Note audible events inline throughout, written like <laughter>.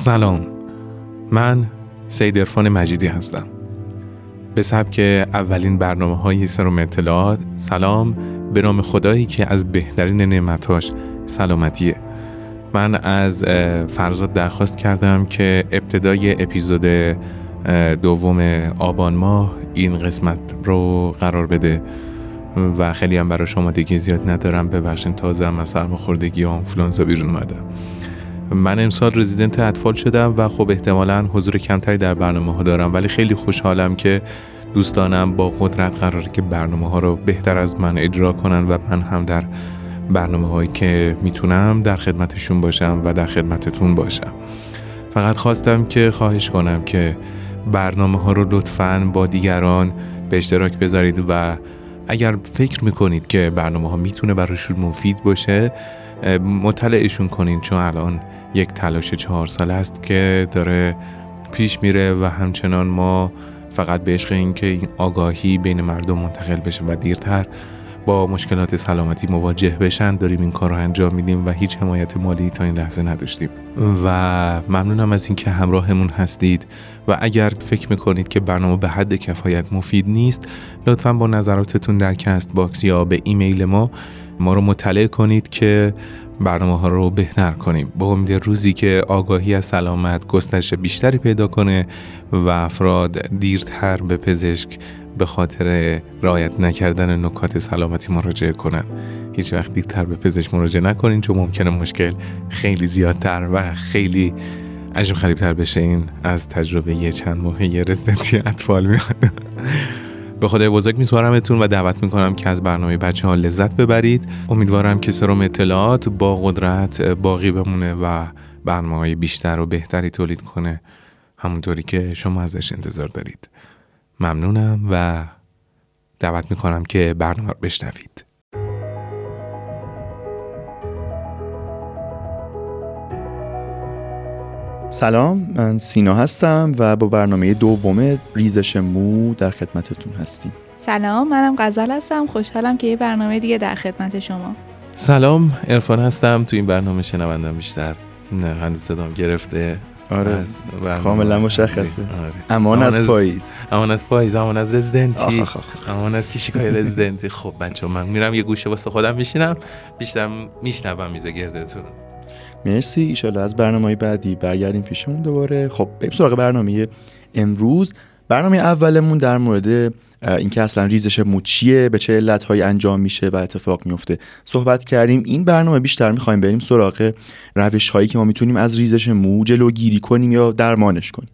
سلام. من سید ارفان مجیدی هستم. به سبک اولین برنامه های سروم اطلاعات سلام به نام خدایی که از بهترین نعمتاش سلامتیه. من از فرزاد درخواست کردم که ابتدای اپیزود دوم آبان ماه این قسمت رو قرار بده و خیلی هم برای شما دیگه زیاد ندارم. ببخشین تازه هم از سرماخوردگی و آنفلانزا بیرون اومدم من امسال رزیدنت اطفال شدم و خب احتمالا حضور کمتری در برنامه ها دارم ولی خیلی خوشحالم که دوستانم با قدرت قراره که برنامه ها رو بهتر از من اجرا کنن و من هم در برنامه هایی که می‌تونم در خدمتشون باشم و در خدمتتون باشم. فقط خواستم که خواهش کنم که برنامه ها رو لطفا با دیگران به اشتراک بذارید و اگر فکر می‌کنید که برنامه ها می‌تونه براشون مفید باشه مطلعشون کنین چون الان یک تلاش چهار سال است که داره پیش میره و همچنان ما فقط به عشق این که این آگاهی بین مردم منتقل بشه و دیرتر با مشکلات سلامتی مواجه بشن داریم این کار رو انجام میدیم و هیچ حمایت مالی تا این لحظه نداشتیم. و ممنونم از اینکه همراهمون هستید و اگر فکر می‌کنید که برنامه به حد کفایت مفید نیست لطفا با نظراتتون در Castbox یا به ایمیل ما ما رو مطلع کنید که برنامه ها رو بهتر کنیم. با امید روزی که آگاهی از سلامت گسترش بیشتری پیدا کنه و افراد دیرتر به پزشک به خاطر رعایت نکردن نکات سلامتی مراجعه کنن هیچ وقت دیرتر به پزشک مراجعه نکنین چون ممکنه مشکل خیلی زیادتر و خیلی عجب خریبتر بشه. این از تجربه یه چند ماهه رزیدنتی اطفال میاد. به خدای بزرگ میسپارمتون و دعوت می‌کنم که از برنامه بچه ها لذت ببرید. امیدوارم که سرم اطلاعات با قدرت باقی بمونه و برنامه های بیشتر و بهتری تولید کنه. همونطوری که شما ازش انتظار دارید. ممنونم و دعوت می‌کنم که برنامه رو بشنوید. سلام من سینا هستم و با برنامه دوم ریزش مو در خدمتتون هستیم. سلام منم غزل هستم. خوشحالم که یه برنامه دیگه در خدمت شما. سلام ارفان هستم. تو این برنامه شنوندم بیشتر. نه هنوز صدام گرفته. آره کاملا مشخصه. آره. امان, از پاییز. امان از پاییز امان از رزیدنتی. امان از کشیکای رزیدنتی. خب بچه من میرم یه گوشه واسه خودم میشینم بیشتر میشنوم میزه گردتون. مرسی. ایشالا از برنامه بعدی برگردیم پیشمون دوباره. خب بریم سراغ برنامه امروز. برنامه اولمون در مورد اینکه اصلا ریزش مو چیه به چه علتهایی انجام میشه و اتفاق میفته صحبت کردیم. این برنامه بیشتر می‌خوایم بریم سراغ روش هایی که ما می‌تونیم از ریزش مو جلوگیری کنیم یا درمانش کنیم.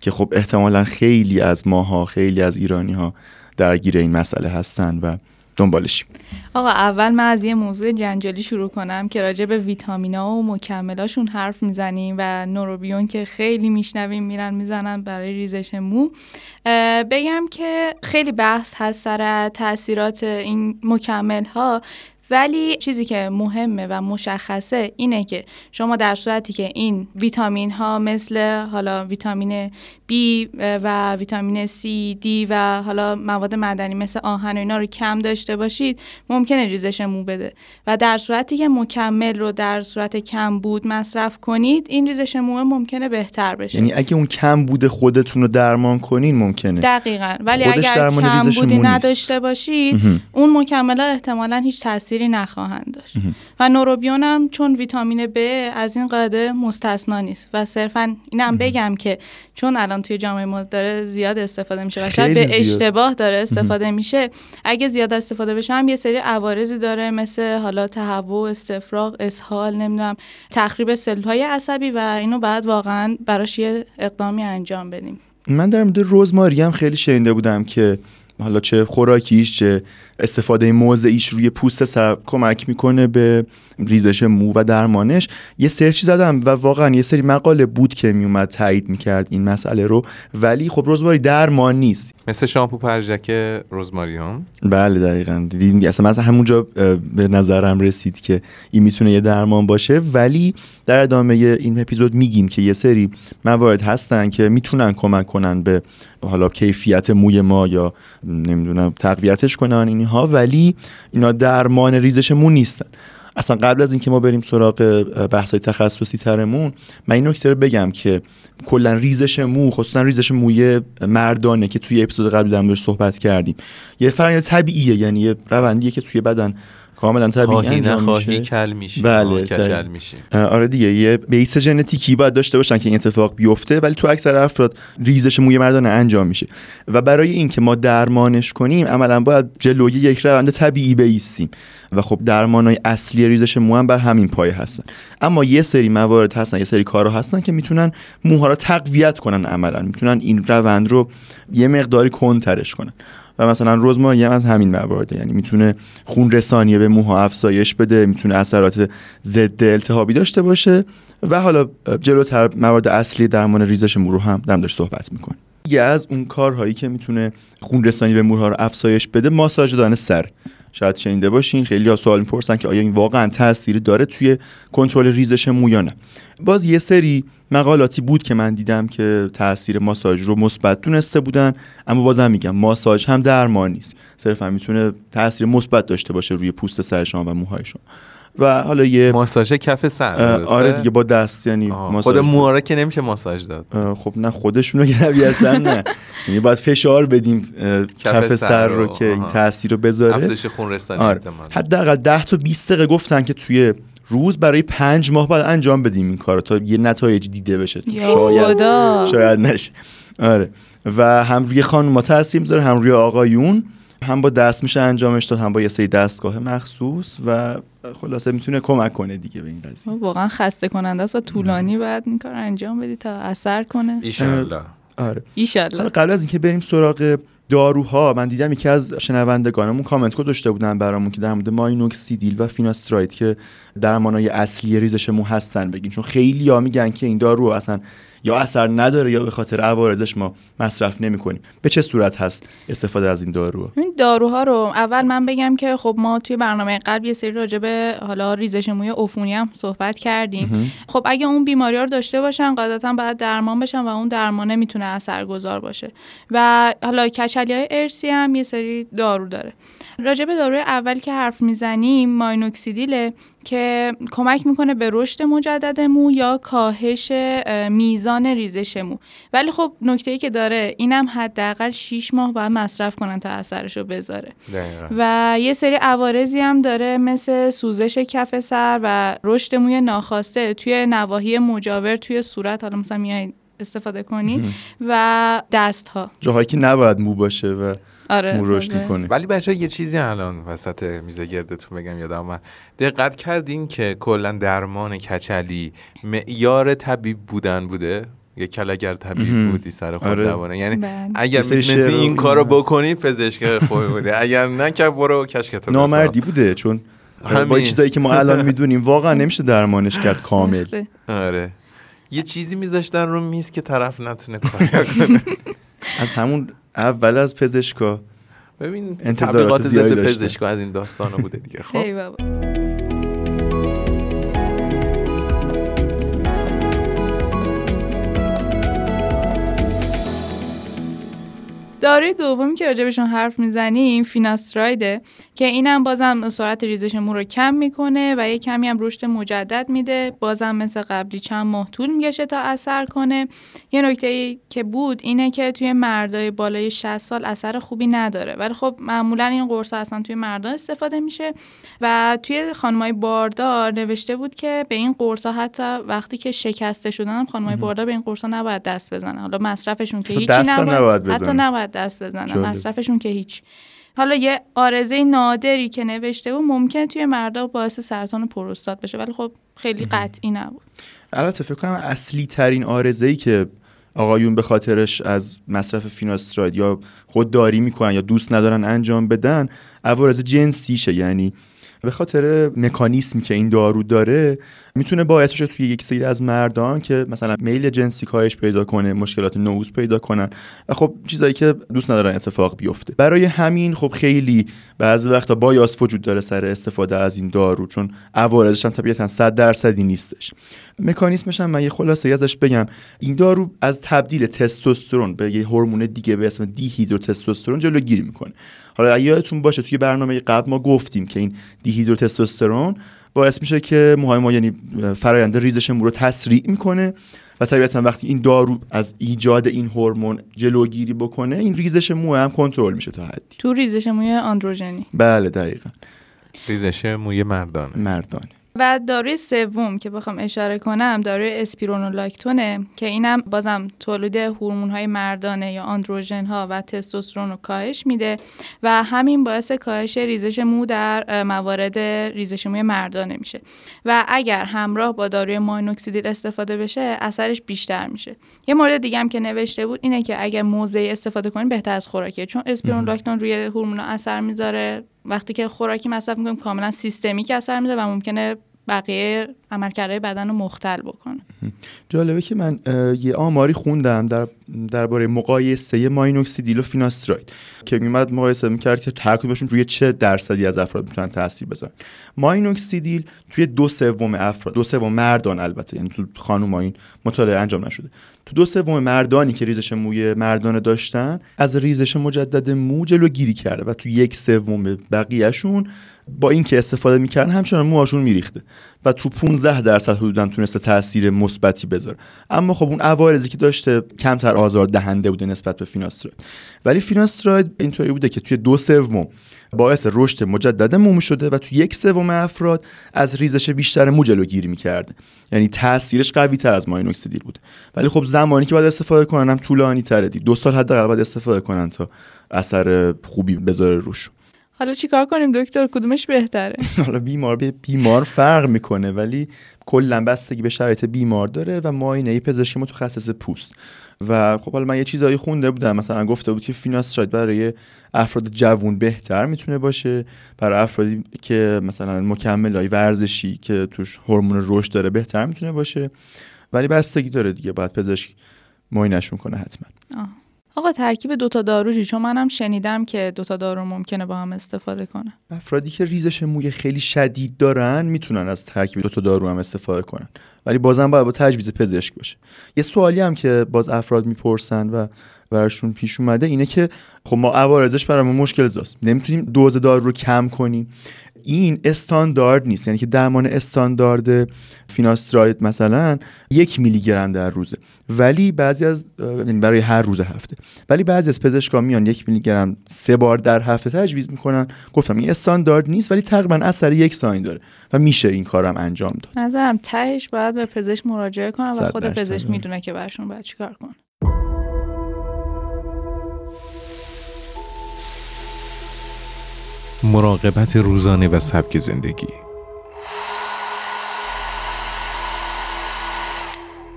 که خب احتمالا خیلی از ماها خیلی از ایرانی ها درگیر این مسئله هستن و دنبالشیم آقا اول من از یه موضوع جنجالی شروع کنم که راجع به ویتامینا و مکملاشون حرف می‌زنیم و نوروبیون که خیلی میشنویم میرن می‌زنن برای ریزش مو. بگم که خیلی بحث هست سر تاثیرات این مکمل ها ولی چیزی که مهمه و مشخصه اینه که شما در صورتی که این ویتامین ها مثل حالا ویتامین B و ویتامین C, D و حالا مواد معدنی مثل آهن و اینا رو کم داشته باشید ممکنه ریزش مو بده. و در صورتی که مکمل رو در صورت کم بود مصرف کنید این ریزش مو ممکنه بهتر بشه. یعنی اگه اون کم بود خودتون رو درمان کنین ممکنه. دقیقا. ولی اگر کم بودی نداشته باشید اون مکمل ها احتمالا هیچ تاثیر نخواهند داشت. و نوروبیون هم چون ویتامین B از این قاعده مستثنا نیست. و صرفا اینم بگم که چون الان توی جامعه ما داره زیاد استفاده میشه و شاید به اشتباه داره استفاده میشه. اگه زیاد استفاده بشه هم یه سری عوارضی داره مثل حالا تهوع استفراغ اسهال نمی‌دونم تخریب سلولهای عصبی و اینو بعد واقعا براش یه اقدامی انجام بدیم. من در مورد رزماری هم خیلی شنیده بودم که حالا چه خوراکیش چه استفاده موضعیش روی پوست سر کمک می‌کنه به ریزش مو و درمانش یه سرچی زدم و واقعا یه سری مقاله بود که میومد تایید می‌کرد این مسئله رو. ولی خب رزماری درمان نیست. مثل شامپو پرژک رزماری هم بله دقیقا. دیدین اصلا مثلا همونجا به نظرم رسید که این می‌تونه یه درمان باشه. ولی در ادامه این اپیزود میگیم که یه سری موارد هستن که می‌تونن کمک کنن به حالا کیفیت موی ما یا نمی‌دونم تقویتش کنن اینها. ولی اینا درمان ریزش مو نیستن. اصلا قبل از اینکه ما بریم سراغ بحث های تخصصی ترمون من این نکته رو بگم که کلا ریزش مو خصوصا ریزش موی مردانه که توی اپیزود قبل در صحبت کردیم. یه فرآیند طبیعیه یعنی یه روندیه که توی بدن کاملا طبیعی انجام میشه. کل میشه بله کچل میشه آره دیگه یه بیس ژنتیکی باید داشته باشن که این اتفاق بیفته ولی تو اکثر افراد ریزش موی مردانه انجام میشه. و برای اینکه ما درمانش کنیم عملا باید جلوی یک روند طبیعی بیستیم. و خب درمانای اصلی ریزش مو هم بر همین پایه هستن. اما یه سری موارد هستن یه سری کارها هستن که می‌تونن موها رو تقویت کنن عملا. می‌تونن این روند رو یه مقداری کنترش کنن. و مثلا رزماری هم از همین موارد یعنی می‌تونه خون رسانی به موها افزایش بده می‌تونه اثرات ضد التهابی داشته باشه و حالا جلوتر موارد اصلی درمان ریزش مو رو هم دم صحبت می‌کنه. یه از اون کارهایی که می‌تونه خون رسانی به موها رو افزایش بده ماساژ دادن سر. شاید شنیده باشین خیلی ها سوال می‌پرسن که آیا این واقعا تاثیری داره توی کنترل ریزش مو یا باز یه سری مقالاتی بود که من دیدم که تاثیر ماساژ رو مثبت دونسته بودن اما بازم میگم ماساژ هم درمان نیست. صرفا می‌تونه تاثیر مثبت داشته باشه روی پوست سر شما و موهای شما و حالا یه ماساژ کف سر آره دیگه با دست یعنی خود موها که نمیشه ماساژ داد. خب نه خودشونو که طبیعتا نه. <laughs> یعنی باید فشار بدیم کف, سر رو, که این تاثیر رو بذاره. افزایش خون رسانی آره. حداقل 10 تا 20 دقیقه گفتن که توی روز برای پنج ماه باید انجام بدیم این کار تا یه نتایج دیده بشه. شاید. شاید نشه. آره. و هم روی خانم تاثیر می‌ذاره هم روی آقایون. هم با دست میشه انجامش داد هم با یه سری دستگاه مخصوص و خلاصه می‌تونه کمک کنه دیگه به این قضیه. واقعا خسته کننده است و طولانی باید این کار انجام بدی تا اثر کنه. ایشالله. آره. ایشالله. قبل از اینکه بریم سراغ داروها من دیدم یکی از شنوندگانمون کامنت گذاشته بودن برامون که در مورد ماینوکسیدیل و فیناستراید که درمانای اصلی ریزش مو هستن بگین. چون خیلی ها میگن که این دارو اصلا یا اثر نداره یا به خاطر عوارضش ما مصرف نمی کنیم به چه صورت هست استفاده از این دارو؟ این داروها رو اول من بگم که خب ما توی برنامه قبل یه سری راجع به حالا ریزش موی عفونی هم صحبت کردیم. خب اگه اون بیماری رو داشته باشن قاعدتا باید درمان بشن و اون درمانه می‌تونه اثرگذار باشه. و حالا کچلی های ارسی هم یه سری دارو داره. راجع به داروی اول که حرف می‌زنیم ماینوکسیدیله که کمک می‌کنه به رشد مجدد مو یا کاهش میزان ریزش مو ولی خب نکته ای که داره اینم حداقل 6 ماه باید مصرف کنن تا اثرش رو بذاره و یه سری عوارضی هم داره مثل سوزش کف سر و رشد موی ناخواسته توی نواحی مجاور توی صورت حالا مثلا میای استفاده کنی و دست ها جاهایی که نباید مو باشه و آره مو رشد می‌کنه ولی بچه یه چیزی الان وسط میزه گردتون بگم یادم من دقت کردین که کلا درمان کچلی معیار طبیب بودن بوده؟ یه کلگر طبیب بودی سر خود آره. یعنی بله. اگر می‌تونستی این کارو بکنی پزشک خوبی بوده اگر نه که برو کشکتو نامردی بوده چون با چیزایی که ما الان می‌دونیم واقعا نمیشه درمانش کرد کامل. آره. یه چیزی میذاشتن رو میز که طرف نتونه کار <laughs> کنه از همون اول از پزشکا. ببین تبلیغات ضد پزشکا از این داستانا بوده دیگه. خب؟ داروی دومی که راجبشون حرف می‌زنیم فیناسترایده که اینم بازم سرعت ریزش مو رو کم می‌کنه و یه کمی هم رشد مجدد میده. بازم مثل قبلی چند ماه طول میگشه تا اثر کنه. یه نکته ای که بود اینه که توی مردای بالای 60 سال اثر خوبی نداره. ولی خب معمولا این قرص اصلا توی مردا استفاده میشه. و توی خانمای باردار نوشته بود که به این قرص حتی وقتی که شکسته شدن خانمای باردار به این قرص نباید دست بزنن. حالا مصرفشون که هیچی نباید, حتی نباید دست بزنن. مصرفشون که هیچ. حالا یه آرزه نادری که نوشته و ممکن توی مردا باعث سرطان پروستات بشه ولی خب خیلی قطعی نبود. البته فکر کنم اصلی ترین آرزه ای که آقایون به خاطرش از مصرف فیناستراید یا خودداری می‌کنن یا دوست ندارن انجام بدن عوارض جنسیشه. یعنی به خاطر مکانیسمی که این دارو داره می‌تونه باعث بشه توی یک سری از مردان که مثلا میل جنسی کاهش پیدا کنه مشکلات نوز پیدا کنن. و خب چیزایی که دوست ندارن اتفاق بیفته. برای همین خب خیلی بعضی وقتا بایاس وجود داره سر استفاده از این دارو چون عوارضش هم طبیعتا 100 درصدی نیستش. مکانیسمش هم من یه خلاصه ازش بگم. این دارو از تبدیل تستوسترون به یه هورمون دیگه به اسم دیهیدروتستوسترون جلوگیری می‌کنه. حالا یادتون باشه توی برنامه قبل ما گفتیم که این دیهیدروتستوسترون باعث میشه که موهای ما یعنی فرایند ریزش مو رو تسریع می‌کنه و طبیعتا وقتی این دارو از ایجاد این هورمون جلوگیری بکنه این ریزش مو هم کنترل میشه تا حدی. تو ریزش موی آندروژنی بله دقیقا. ریزش موی مردانه. مردانه. و داروی سوم که بخوام اشاره کنم داروی اسپیرونولاکتونه که اینم بازم تولید هورمون های مردانه یا آندروژن ها و تستوسترون رو کاهش میده و همین باعث کاهش ریزش مو در موارد ریزش موی مردانه میشه. و اگر همراه با داروی ماینوکسیدیل استفاده بشه اثرش بیشتر میشه. یه مورد دیگه هم که نوشته بود اینه که اگر موضعی استفاده کنیم بهتر از خوراکیه چون اسپیرونولاکتون روی هورمون اثر می‌ذاره. وقتی که خوراکی مصرف می‌کنیم کاملا سیستمیک اثر میده و ممکنه بقیه عملکردهای بدن رو مختل بکنه جالبه که من یه آماری خوندم در درباره مقایسه ماینوکسیدیل و فیناستراید که میمد مقایسه می‌کرد که هر روی چه درصدی از افراد می‌تونن تاثیر بذارن. ماینوکسیدیل توی دو سوم افراد دو سوم مردان البته یعنی تو خانم این مطالعه انجام نشده. تو دو سوم مردانی که ریزش موی مردانه داشتن از ریزش مجدد مو جلوگیری کرده و تو یک سوم بقیهشون با اینکه استفاده می‌کردن همچنان موهاشون میریخته و تو 15 درصد حدودا تونسته تاثیر مثبتی بذاره. اما خب اون عوارضی که داشته کمتر آزار دهنده بوده نسبت به فیناستراید ولی فیناستراید اینطوری بوده که توی دو سوم باعث رشد مجدد مو شده و تو یک سوم افراد از ریزش بیشتر مو جلوگیری می‌کرده. یعنی تاثیرش قوی تر از ماینوکسیدیل بوده ولی خب زمانی که باید استفاده کنن هم طولانی تره دو سال حداقل باید استفاده کنن تا اثر خوبی بذاره روش. حالا چیکار کنیم دکتر؟ کدومش بهتره؟ <laughs> حالا بیمار به بیمار فرق می‌کنه ولی کلا بستگی به شرایط بیمار داره و معاینه پزشکی متخصص پوست. و خب حالا من یه چیزایی خونده بودم. مثلا گفته بود که فیناستراید برای افراد جوون بهتر می‌تونه باشه. برای افرادی که مثلا مکمل های ورزشی که توش هورمون رشد داره بهتر می‌تونه باشه. ولی بستگی داره دیگه. باید پزشک معاینهشون کنه حتما. آه. آقا ترکیب دوتا دارو چون منم شنیدم که دوتا دارو ممکنه با هم استفاده کنه افرادی که ریزش موی خیلی شدید دارن می‌تونن از ترکیب دوتا دارو هم استفاده کنن. ولی بازم باید با تجویز پزشک باشه. یه سوالی هم که باز افراد می‌پرسن و براشون پیش اومده اینه که خب ما عوارضش برامون مشکل زاست. نمی‌تونیم دوز دارو رو کم کنیم. این استاندارد نیست. یعنی که درمان استاندارد فیناستراید مثلا یک میلی گرم در روزه. ولی بعضی از یعنی برای هر روز هفته. ولی بعضی از پزشکان میان یک میلی گرم سه بار در هفته تجویز می‌کنن. گفتم این استاندارد نیست ولی تقریبا اثر یک ساین داره و میشه این کارم انجام داد. نظرم تهش باید به پزشک مراجعه کنم و خود پزشک می‌دونه که برشون باید چیکار کنه مراقبت روزانه و سبک زندگی.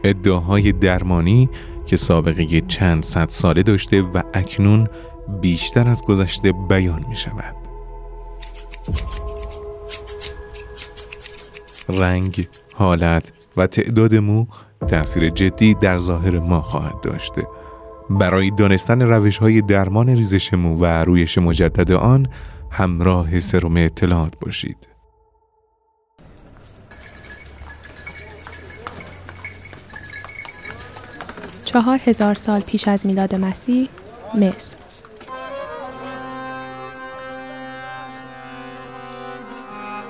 ادعاهای درمانی که سابقه چند صد ساله داشته و اکنون بیشتر از گذشته بیان می شود. رنگ، حالت و تعداد مو تأثیر جدی در ظاهر ما خواهد داشته برای دانستن روش های درمان ریزش مو و رویش مجدد آن همراه سروم اطلاعات باشید. چهار هزار سال پیش از میلاد مسیح مصر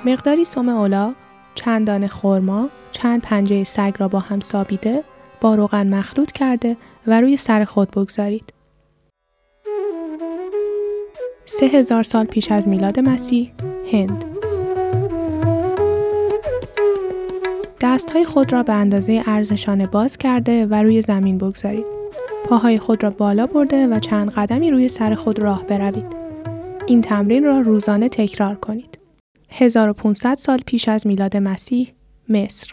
مقداری سم اولا، چند دانه خرما، چند پنجه سگ را با هم سابیده، با روغن مخلوط کرده و روی سر خود بگذارید. سه هزار سال پیش از میلاد مسیح هند دست های خود را به اندازه ارزشانه باز کرده و روی زمین بگذارید. پاهای خود را بالا برده و چند قدمی روی سر خود راه بروید. این تمرین را روزانه تکرار کنید. 1500 سال پیش از میلاد مسیح مصر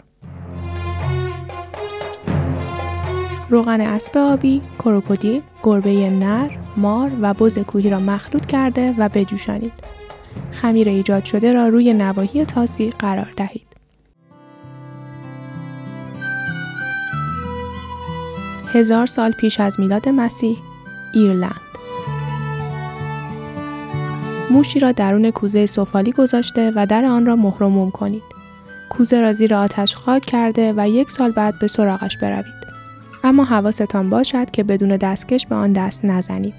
روغن اسب آبی، کروکودیل، گربه نر، مار و بز کوهی را مخلوط کرده و بجوشانید. خمیر ایجاد شده را روی نواحی تاسی قرار دهید. هزار سال پیش از میلاد مسیح ایرلند موشی را درون کوزه سفالی گذاشته و در آن را مهرموم کنید. کوزه را زیر آتش خاک کرده و یک سال بعد به سراغش بروید. اما حواستان باشد که بدون دستکش به آن دست نزنید.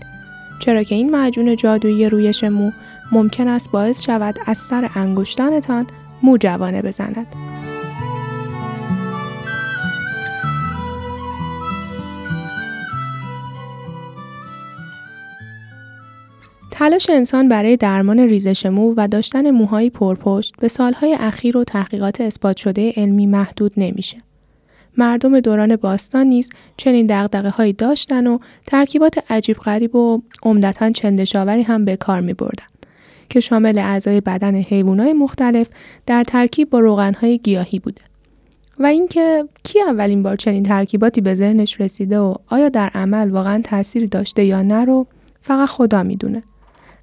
چرا که این معجون جادویی رویش مو ممکن است باعث شود از سر انگشتانتان مو جوانه بزند. تلاش انسان برای درمان ریزش مو و داشتن موهای پرپشت به سالهای اخیر و تحقیقات اثبات شده علمی محدود نمیشه. مردم دوران باستان نیز چنین دقدقه هایی داشتن و ترکیبات عجیب غریب و عمدتا چندشاوری هم به کار می بردن که شامل اعضای بدن حیوانات مختلف در ترکیب با روغنهای گیاهی بوده. و اینکه کی اولین بار چنین ترکیباتی به ذهنش رسیده و آیا در عمل واقعا تاثیر داشته یا نه رو فقط خدا می‌دونه.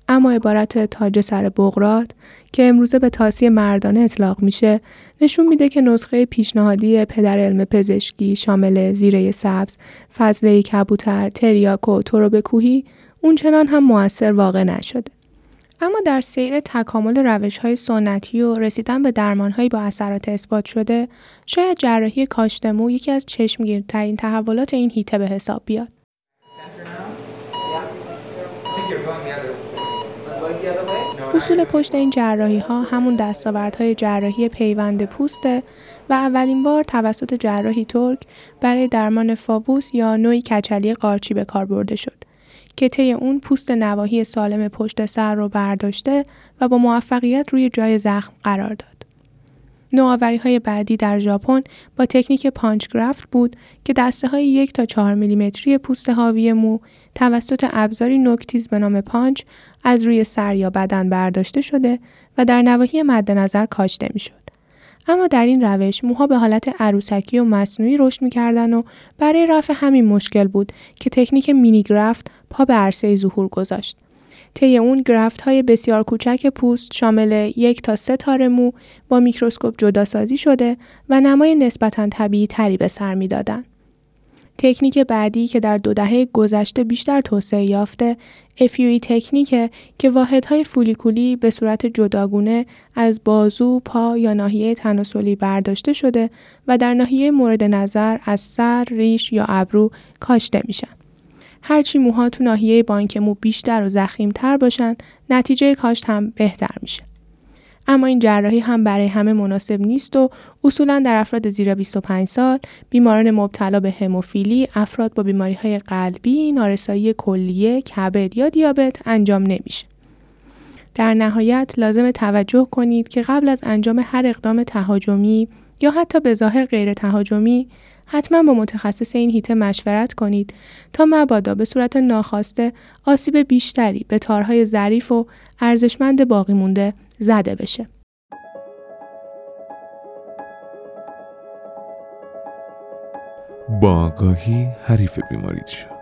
اما عبارت تاج سر بغرات که امروزه به تاسی مردانه اطلاق میشه نشون میده که نسخه پیشنهادی پدر علم پزشکی شامل زیره سبز، فضله کبوتر، تریاک و تروب کوهی اونچنان هم موثر واقع نشده. اما در سیر تکامل روش های سنتی و رسیدن به درمان های با اثرات اثبات شده، شاید جراحی کاشتمو یکی از چشمگیرترین تحولات این هیته به حساب بیاد. اصول پشت این جراحی ها همون دستاوردهای جراحی پیوند پوسته و اولین بار توسط جراحی ترک برای درمان فاووس یا نوعی کچلی قارچی به کار برده شد که طی اون پوست نواحی سالم پشت سر رو برداشته و با موفقیت روی جای زخم قرار داد. نوآوری های بعدی در ژاپن با تکنیک punch graft بود که دسته های یک تا چهار میلیمتری پوست حاوی مو توسط ابزاری نوک تیز به نام پانچ از روی سر یا بدن برداشته شده و در نواحی مد نظر کاشته می‌شد. اما در این روش موها به حالت عروسکی و مصنوعی رشد می‌کردن و برای رفع همین مشکل بود که تکنیک mini graft پا به عرصه ظهور گذاشت. طی اون graft های بسیار کوچک پوست شامل یک تا سه تار مو با میکروسکوپ جدا سازی شده و نمای نسبتا طبیعی تری به سر می‌دادند. تکنیک بعدی که در دو دهه گذشته بیشتر توسعه یافته افیوی تکنیکه که واحدهای فولیکولی به صورت جداگونه از بازو، پا یا ناحیه تناسلی برداشته شده و در ناحیه مورد نظر از سر، ریش یا ابرو کاشته میشن. هرچی موها تو ناحیه بانک مو بیشتر و زخیمتر باشن نتیجه کاشت هم بهتر میشه. اما این جراحی هم برای همه مناسب نیست و اصولا در افراد زیر 25 سال، بیماران مبتلا به هموفیلی، افراد با بیماری های قلبی، نارسایی کلیه، کبد یا دیابت انجام نمیشه. در نهایت لازم توجه کنید که قبل از انجام هر اقدام تهاجمی یا حتی به ظاهر غیر تهاجمی حتما با متخصص این هیته مشورت کنید تا مبادا به صورت ناخواسته آسیب بیشتری به تارهای ظریف و ارزشمند باقی مونده زده بشه. با آگاهی حریف بیماریت شد.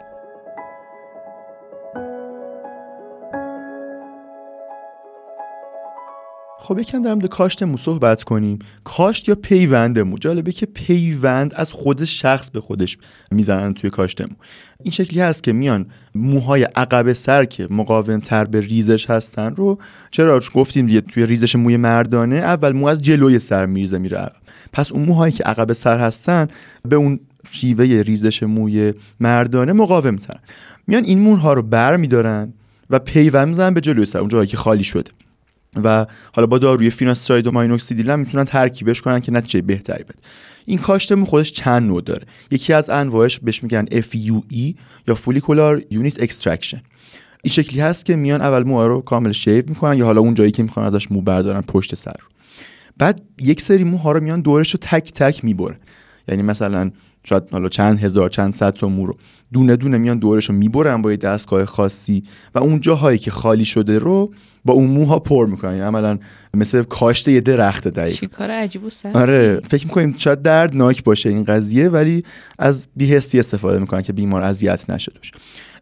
خب یکم در مورد کاشت مو صحبت کنیم. کاشت یا پیوند مو؟ جالبه که پیوند از خود شخص به خودش می‌زنن توی کاشت مو. این شکلی هست که میان موهای عقب سر که مقاوم تر به ریزش هستن رو چرا؟ گفتیم دیگه توی ریزش موی مردانه اول مو از جلوی سر میریزه میره عقب. پس اون موهایی که عقب سر هستن به اون شیوه ریزش موی مردانه مقاوم تر میان این موها رو بر میدارن و پیوند می‌زنن به جلوی سر اون جایی که خالی شده. و حالا با داروی فیناستراید و ماینوکسیدیل هم می‌تونن ترکیبش کنن که نتیجه بهتری بده. این کاشتمون خودش چند نوع داره. یکی از انواعش بهش میگن FUE یا follicular unit extraction این شکلی هست که میان اول موها رو کامل شیو می‌کنن یا حالا اون جایی که می‌خوان ازش مو بردارن پشت سر رو. بعد یک سری موها رو میان دورش رو تک تک می‌بره یعنی مثلا شاید حالا چند هزار چند صد تا مو رو. دونه دونه میان دورش رو می‌برن با یه دستگاه خاصی و اون جاهایی که خالی شده رو با اون موها پر می‌کنن. یعنی عملا مثل کاشته یه درخت دقیق. چی کار عجیب و آره فکر می‌کنیم شاید دردناک باشه این قضیه ولی از بیهستی استفاده می‌کنن که بیمار اذیت نشه دوش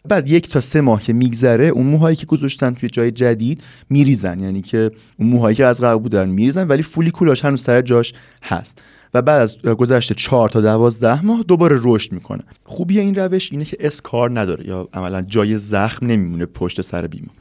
بعد یک تا سه ماه که میگذره اون موهایی که گذاشتن توی جای جدید میریزن. یعنی که اون موهایی که از قبل بودن میریزن ولی فولیکولاش هنوز سر جاش هست. و بعد از گذشته 4 تا 12 ماه دوباره رشد می‌کنه. خوبی این روش اینه که اسکار نداره یا عملا جای زخم نمیمونه پشت سر بیمار.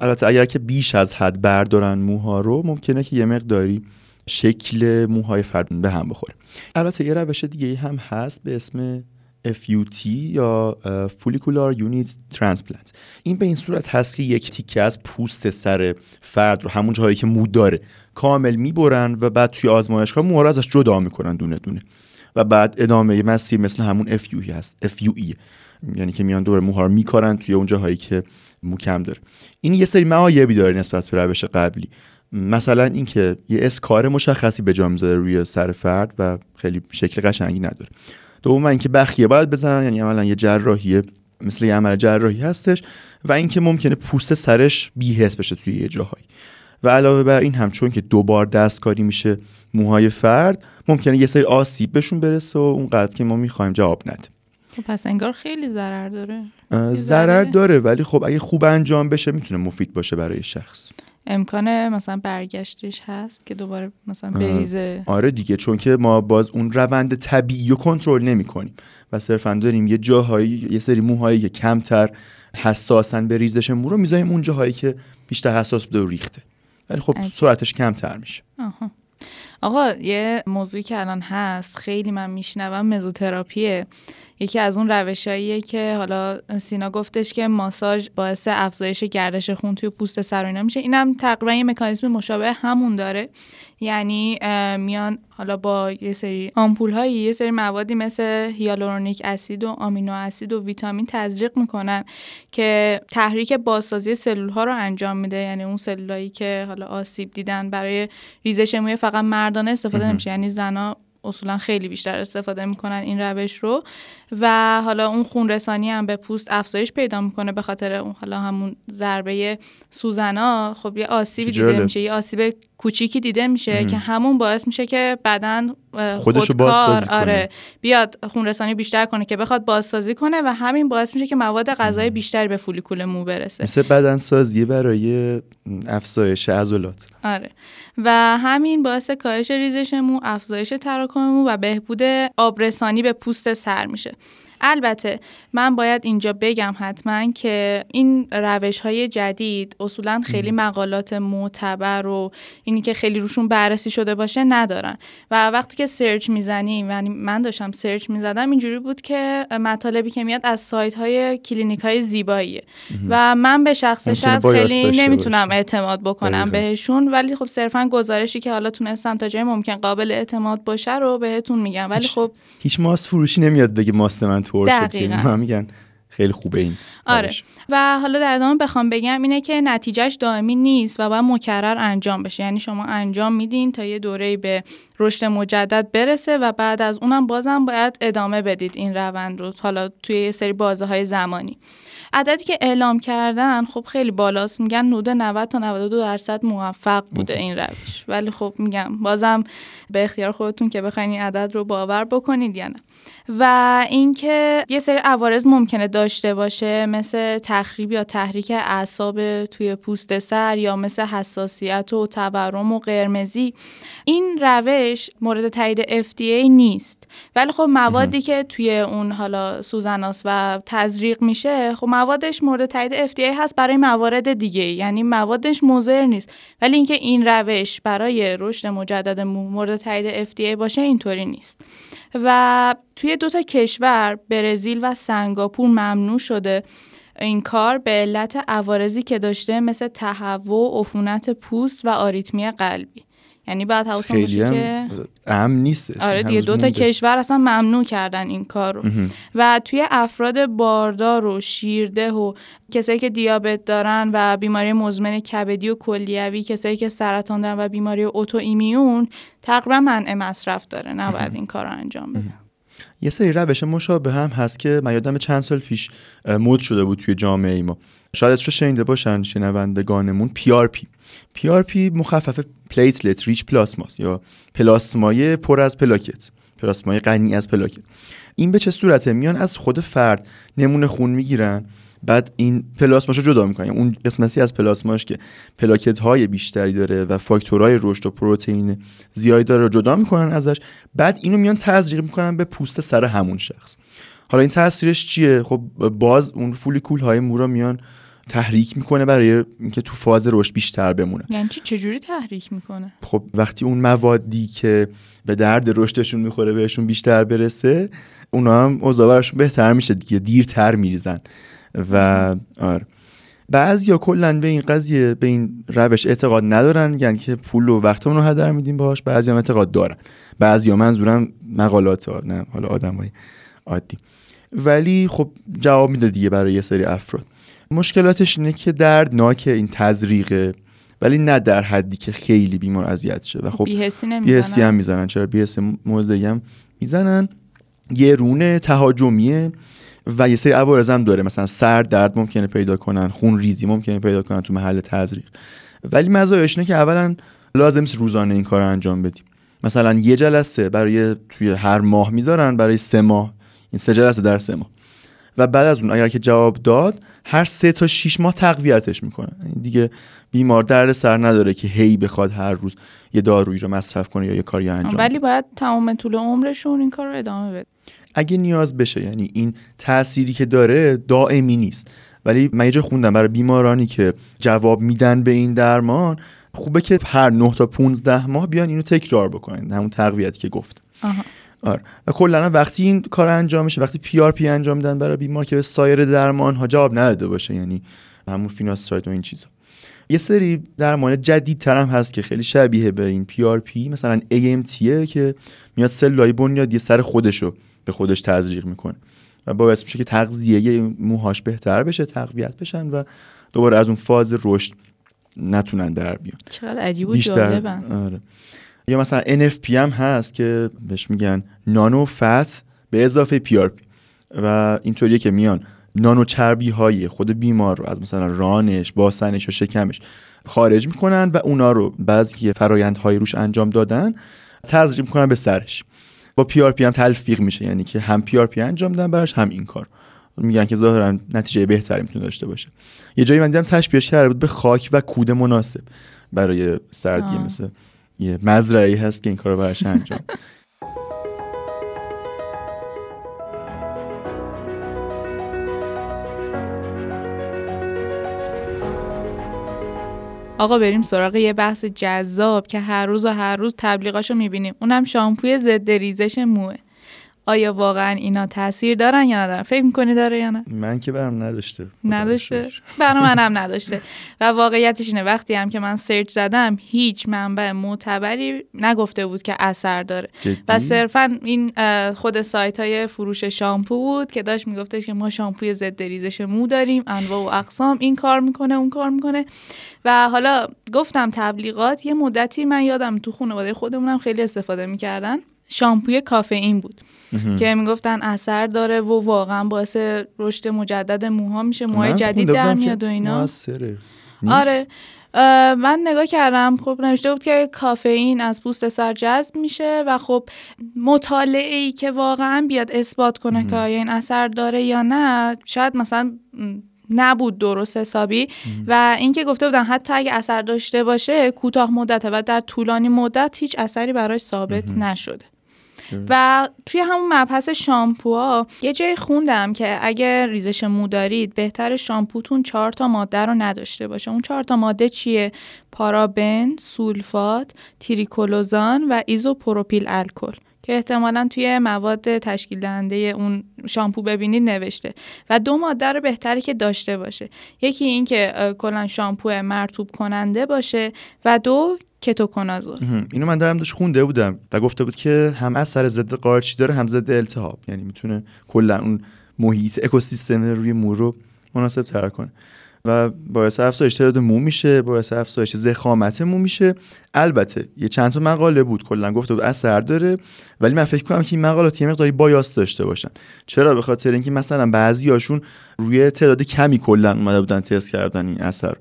البته اگر که بیش از حد بردارن موها رو ممکنه که یه مقداری شکل موهای فرد به هم بخوره. البته یه روش دیگه هم هست به اسم FUT یا follicular unit transplant این به این صورت هست که یک تیکه از پوست سر فرد رو همون جایی که مو داره کامل می‌برن و بعد توی آزمایشگاه موها رو ازش جدا می‌کنن دونه دونه. و بعد ادامه مسیر مثل همون FUE هست FUE یعنی که میان دور موها رو میکارن توی اون جاهایی که مو کم داره. این یه سری معایبی داره نسبت به روش قبلی. مثلا اینکه یه اسکار مشخصی به جا می‌ذاره روی سر فرد و خیلی شکل قشنگی نداره. دوم اینکه بخیه باید بزنن یعنی عملا یه جراحیه مثل یه عمل جراحی هستش و اینکه ممکنه پوست سرش بیهس بشه توی یه جاهایی. و علاوه بر این هم چون که دوبار دستکاری میشه موهای فرد ممکنه یه سری آسیب بهشون برسه و اونقدر که ما می‌خوایم جواب نده. خب پس انگار خیلی ضرر داره. ضرر داره ولی خب اگه خوب انجام بشه می‌تونه مفید باشه برای شخص. امکان مثلا برگشتش هست که دوباره مثلا بریزه؟ آره دیگه چون که ما باز اون روند طبیعی رو کنترل نمی کنیم و صرفا داریم یه جاهایی یه سری موهایی که کمتر حساسن به ریزش مو رو می‌ذاریم اون جاهایی که بیشتر حساس بوده و ریخته. ولی خب سرعتش کمتر میشه. آها. آقا یه موضوعی که الان هست خیلی من میشنوم مزوتراپیه. یکی از اون روشاییه که حالا سینا گفتش که ماساژ باعث افزایش گردش خون توی پوست سر و اینا میشه. اینم تقریبا یه مکانیزم مشابه همون داره. یعنی میان حالا با یه سری آمپول هایی یه سری موادی مثل هیالورونیک اسید و آمینو اسید و ویتامین تزریق می‌کنن که تحریک بازسازی سلول ها رو انجام میده. یعنی اون سلولایی که حالا آسیب دیدن برای ریزش موی فقط مردانه استفاده نمیشه. یعنی زنا اصولا خیلی بیشتر استفاده می‌کنن این روش رو و حالا اون خون رسانی هم به پوست افزایش پیدا می‌کنه به خاطر اون حالا همون ضربه سوزنا. خب یه آسیبی دیده میشه یه آسیب کوچیکی دیده میشه که همون باعث میشه که بدن خودکار آره بیاد خون رسانی بیشتر کنه که بخواد بازسازی کنه و همین باعث میشه که مواد غذایی بیشتری به فولیکول مو برسه. مثل بدن سازی برای افزایش عضلات. آره. و همین باعث کاهش ریزش مو افزایش تراکم مو و بهبود آبرسانی به پوست سر میشه. البته من باید اینجا بگم حتما که این روش های جدید اصولا خیلی مقالات معتبر و اینی که خیلی روشون بررسی شده باشه ندارن. و وقتی که search می‌زنیم یعنی من داشتم search می‌زدم اینجوری بود که مطالبی که میاد از سایت های کلینیک های زیباییه و من به شخص شاید خیلی نمی‌تونم اعتماد بکنم بهشون ولی خب صرفا گزارشی که حالا تونستم تا جای ممکن قابل اعتماد باشه رو بهتون میگم. ولی خب هیچ ماست فروشی نمیاد بگه ماست من ترشه میگن خیلی خوبه این آره. و حالا در ادامه بخوام بگم اینه که نتیجهش دائمی نیست و باید مکرر انجام بشه. یعنی شما انجام میدین تا یه دوره به رشد مجدد برسه و بعد از اونم بازم باید ادامه بدید این روند رو حالا توی یه سری بازه های زمانی. عددی که اعلام کردن خب خیلی بالاست. میگن حدود 90 تا 92 درصد موفق بوده این روش. ولی خب میگم بازم به اختیار خودتون که بخواین این عدد رو باور بکنید یا نه. و اینکه یه سری عوارض ممکنه داشته باشه مثل تخریب یا تحریک اعصاب توی پوست سر یا مثل حساسیت و تورم و قرمزی این روش مورد تایید FDA نیست. ولی خب موادی که توی اون حالا سوزناس و تزریق میشه خب موادش مورد تایید FDA هست برای موارد دیگه یعنی موادش مضر نیست. ولی اینکه این روش برای رشد مجدد مورد تایید FDA باشه اینطوری نیست. و توی دو تا کشور برزیل و سنگاپور ممنوع شده این کار به علت عوارضی که داشته مثل تهوع عفونت پوست و آریتمی قلبی. یعنی بعد حواسم باشه که امن نیست آره دیگه دو تا کشور اصلا ممنوع کردن این کار رو. و توی افراد باردار و شیرده و کسایی که دیابت دارن و بیماری مزمن کبدی و کلیوی کسایی که سرطان دارن و بیماری autoimmune تقریبا منع مصرف داره. نباید این کار رو انجام بده یه سری روش مشابه هم هست که من یادم چند سال پیش مد شده بود توی جامعه ما. شاید اسمش شنیده باشن شنوندگانمون PRP P مخفف platelet rich plasma س یا پلاسمای پر از پلاکت پلاسمای غنی از پلاکت. این به چه صورته؟ میان از خود فرد نمونه خون می‌گیرن بعد این پلاسماشو جدا می‌کنن. اون قسمتی از پلاسماش که پلاکت های بیشتری داره و فاکتورهای رشد و پروتئین زیادی داره رو جدا می‌کنن ازش بعد اینو میان تزریق می‌کنن به پوست سر همون شخص. حالا این تاثیرش چیه؟ خب باز اون فولیکول های مو میان تحریک می‌کنه برای اینکه تو فاز رشد بیشتر بمونه. یعنی چی؟ چجوری تحریک می‌کنه؟ خب وقتی اون موادی که به درد رشدشون می‌خوره بهشون بیشتر برسه اونا هم اوضاع بهتر میشه دیگه دیرتر میریزن. و آره. بعضی یا کلا به این قضیه به این روش اعتقاد ندارن یعنی که پول و وقتمون رو هدر میدیم باهاش. بعضی هم اعتقاد دارن. بعضی ها منظورم مقالات ها نه حالا آدمای عادی. ولی خب جواب میده دیگه برای یه سری افراد. مشکلاتش اینه که دردناک این تزریقه ولی نه در حدی که خیلی بیمار اذیت شه. و خب بیهسی هم می‌زنن. چرا؟ بیهسی موضعی هم می‌زنن. یه رونه تهاجمیه و یه سری عوارض هم داره. مثلا سر درد ممکنه پیدا کنن خون ریزی ممکنه پیدا کنن تو محل تزریق. ولی مزایاش اینه که اولا لازم نیست روزانه این کار رو انجام بدیم مثلا یه جلسه برای توی هر ماه می‌ذارن برای سه ماه. این سه جلسه در سه ماه. و بعد از اون اگر که جواب داد هر سه تا شیش ماه تقویتش می‌کنن دیگه بیمار درد سر نداره که هی بخواد هر روز یه دارویی رو مصرف کنه یا یه کاری انجام ولی باید تمام طول عمرشون این کار رو ادامه بده. اگه نیاز بشه یعنی این تأثیری که داره دائمی نیست. ولی من یه خوندم برای بیمارانی که جواب میدن به این درمان خوبه که هر 9 تا 15 ماه بیان اینو تکرار بکنن. همون تقویتی که گفت. آره. و کلا وقتی این کار انجام میشه وقتی PRP انجام میدن برای بیمار که به سایر درمان ها جواب نداده باشه یعنی همون فیناستراید و این چیزا. یه سری درمان جدیدتر هم هست که خیلی شبیه به این PRP مثلا AMT که میاد سلولای بنیادی سر خودشو به خودش تزریق می‌کنه. و باعث میشه که تغذیه موهاش بهتر بشه تقویت بشن و دوباره از اون فاز رشد نتونن در بیان. چقدر عجیب و بیشتر آره. یا مثلا NFP هم هست که بهش میگن nano fat به اضافه PRP و اینطوریه که میان. نانو چربی های خود بیمار رو از مثلا رونش باسنش و شکمش خارج می‌کنن و اونا رو بعد اینکه فرایندهای روش انجام دادن تزریق می‌کنن به سرش. با PRP هم تلفیق میشه یعنی که هم PRP انجام دادن براش هم این کار. میگن که ظاهرا نتیجه بهتری می‌تونه داشته باشه. یه جایی من دیدم تشبیهش کرده بود به خاک و کود مناسب برای سردی مثل یه مزرعه هست که این کار رو براش انجام. آقا بریم سراغ یه بحث جذاب که هر روز و هر روز تبلیغاشو می‌بینیم. اونم شامپوی ضد ریزش موه. آیا واقعا اینا تاثیر دارن یا ندارن؟ فکر می‌کنی داره یا نه؟ من که برام نداشته. نداشته؟ برام منم <laughs> نداشته. و واقعیتش اینه وقتی هم که من سرچ زدم هیچ منبع معتبری نگفته بود که اثر داره. و صرفا این خود سایت های فروش شامپو بود که داشت میگفتش که ما شامپوی ضد ریزش مو داریم انواع و اقسام این کار می‌کنه اون کار می‌کنه. و حالا گفتم تبلیغات یه مدتی من یادم تو خانواده خودمونم خیلی استفاده می‌کردن. شامپوی کافئین بود که می‌گفتن اثر داره و واقعا باعث رشد مجدد موها میشه موهای جدید در میاد و اینا. آره من نگاه کردم خب نوشته بود که کافئین از پوست سر جذب میشه و خب مطالعه ای که واقعا بیاد اثبات کنه که آیا این اثر داره یا نه شاید مثلا نبود درست حسابی. و اینکه گفته بودن حتی اگه اثر داشته باشه کوتاه مدته و در طولانی مدت هیچ اثری براش ثابت نشده. و توی همون مبحث شامپوها یه جایی خوندم که اگه ریزش مو دارید بهتر شامپوتون چهار تا ماده رو نداشته باشه. اون چهار تا ماده چیه؟ پارابن سولفات تریکلوزان و ایزوپروپیل الکل که احتمالا توی مواد تشکیل دهنده اون شامپو ببینید نوشته. و دو ماده رو بهتره که داشته باشه. یکی این که کلا شامپو مرطوب کننده باشه و دو کتوکنازول اینو من دارم داشت خونده بودم و گفته بود که هم اثر ضد قارچی داره؟ هم ضد التهاب. یعنی می‌تونه کلا اون محیط اکوسیستم روی مو رو مناسب تر کنه. و باعث افزایش تعداد مو میشه باعث افزایش زخامت مو میشه. البته یه چند تا مقاله بود کلا گفته بود اثر داره ولی من فکر کنم که این مقالات یه مقداری بایاس داشته باشن. چرا؟ به خاطر اینکه مثلا بعضیاشون روی تعداد کمی کلا اومده بودن تست کردن این اثر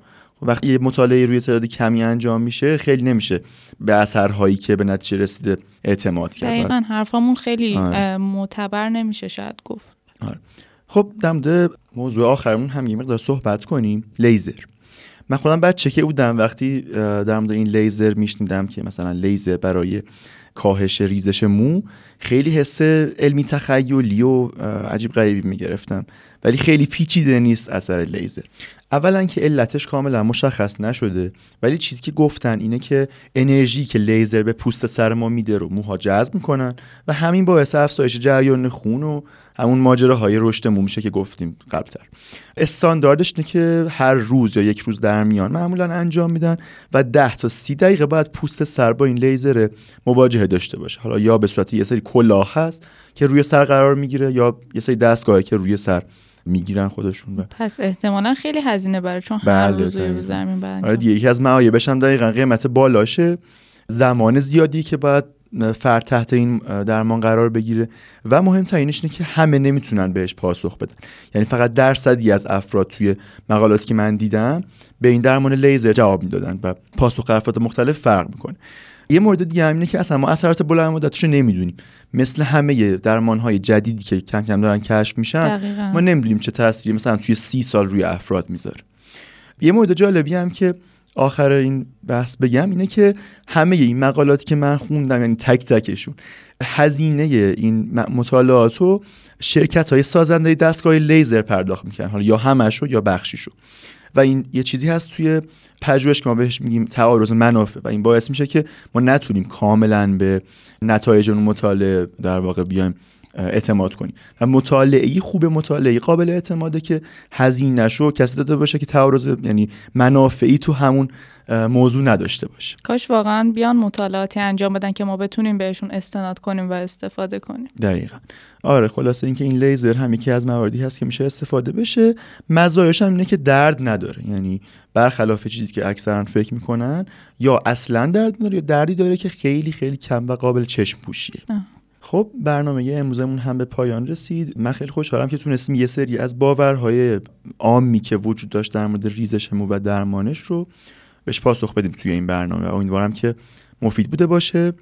وقتی یه مطالعه روی تعداد کمی انجام میشه خیلی نمیشه به اثرهایی که به نتیجه رسیده اعتماد کرد. دقیقا حرفامون خیلی آره. معتبر نمیشه شاید گفت. آره. خب دمده موضوع آخرمون هم یه مقدار صحبت کنیم. لیزر. من خودم بعد چکه بودم. وقتی در مورد این لیزر میشنیدم که مثلا لیزر برای کاهش ریزش مو خیلی حس علمی تخیلی و عجیب غریبی می‌گرفتم. ولی خیلی پیچیده نیست اثر لیزر. اولا که علتش کاملا مشخص نشده ولی چیزی که گفتن اینه که انرژی که لیزر به پوست سر ما میده رو موها جذب می‌کنن و همین باعث افزایش جریان خون و همون ماجراهای رشد مو میشه که گفتیم قبلتر. استانداردش اینه که هر روز یا یک روز در میان معمولا انجام میدن و 10 تا 30 دقیقه بعد پوست سر با این لیزر مواجهه داشته باشه. حالا یا به صورت یه سری کلاه هست که روی سر قرار می‌گیره یا یه سری دستگاهی که روی سر می‌گیرن خودشون پس احتمالا خیلی هزینه برای چون هر بله، روز روز زمین آره دیگه یکی از معایبش هم دقیقا قیمت بالاشه. زمان زیادی که باید فرد تحت این درمان قرار بگیره و مهمترینش اینه که همه نمی‌تونن بهش پاسخ بدن. یعنی فقط درصدی از افراد توی مقالاتی که من دیدم به این درمان لیزر جواب می‌دادن و پاسخ افراد مختلف فرق می‌کنه. یه مورد دیگه هم اینه که اصلا ما اثرات بلند مدتش رو نمی‌دونیم. مثل همه درمان های جدیدی که کم کم دارن کشف میشن ما نمی‌دونیم چه تاثیری مثلا توی سی سال روی افراد می‌ذاره. یه مورد جالبی هم که آخر این بحث بگم اینه که همه این مقالاتی که من خوندم یعنی تک تکشون هزینه این مطالعات رو شرکت های سازنده دستگاه لیزر پرداخت می‌کنن حالا یا همشو یا بخشیشو. و این یه چیزی هست توی پژوهش که ما بهش میگیم تعارض منافع. و این باعث میشه که ما نتونیم کاملا به نتایج اون مطالعه در واقع بیایم. اعتماد کنیم و مطالعه خوب مطالعه قابل اعتماده که هزینه شو کسی داده باشه که تعارض یعنی منافعی تو همون موضوع نداشته باشه. کاش واقعا بیان مطالعاتی انجام بدن که ما بتونیم بهشون استناد کنیم و استفاده کنیم. دقیقا. آره خلاصه اینکه این لیزر هم یکی از مواردی هست که میشه استفاده بشه. مزایاش هم اینه که درد نداره. یعنی برخلاف چیزی که اکثرا فکر می‌کنن یا اصلا درد نداره یا دردی داره که خیلی خیلی کم و قابل چشم پوشیه خب برنامه امروزمون هم به پایان رسید. من خیلی خوشحالم که تونستیم یه سری از باورهای عامی که وجود داشت در مورد ریزش مو و درمانش رو بهش پاسخ بدیم توی این برنامه. امیدوارم که مفید بوده باشه.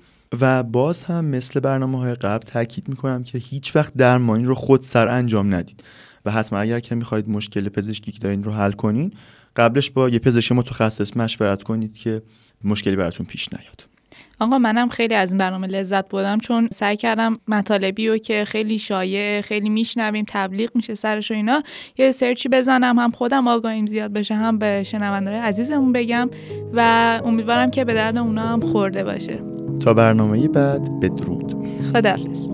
و باز هم مثل برنامه های قبل تاکید می‌کنم که هیچ وقت درمانی رو خود سر انجام ندید. و حتما اگر که می‌خواید مشکل پزشکی که دارین رو حل کنین قبلش با یه پزشک متخصص مشورت کنید که مشکلی براتون پیش نیاد. آقا منم خیلی از این برنامه لذت بردم چون سعی کردم مطالبی رو که خیلی شایع خیلی میشنویم تبلیغ میشه سرش و اینا یه سرچی بزنم هم خودم آگاهیم زیاد بشه هم به شنوندهای عزیزمون بگم و امیدوارم که به درد اونا هم خورده باشه. تا برنامه بعد بدرود. خداحافظ.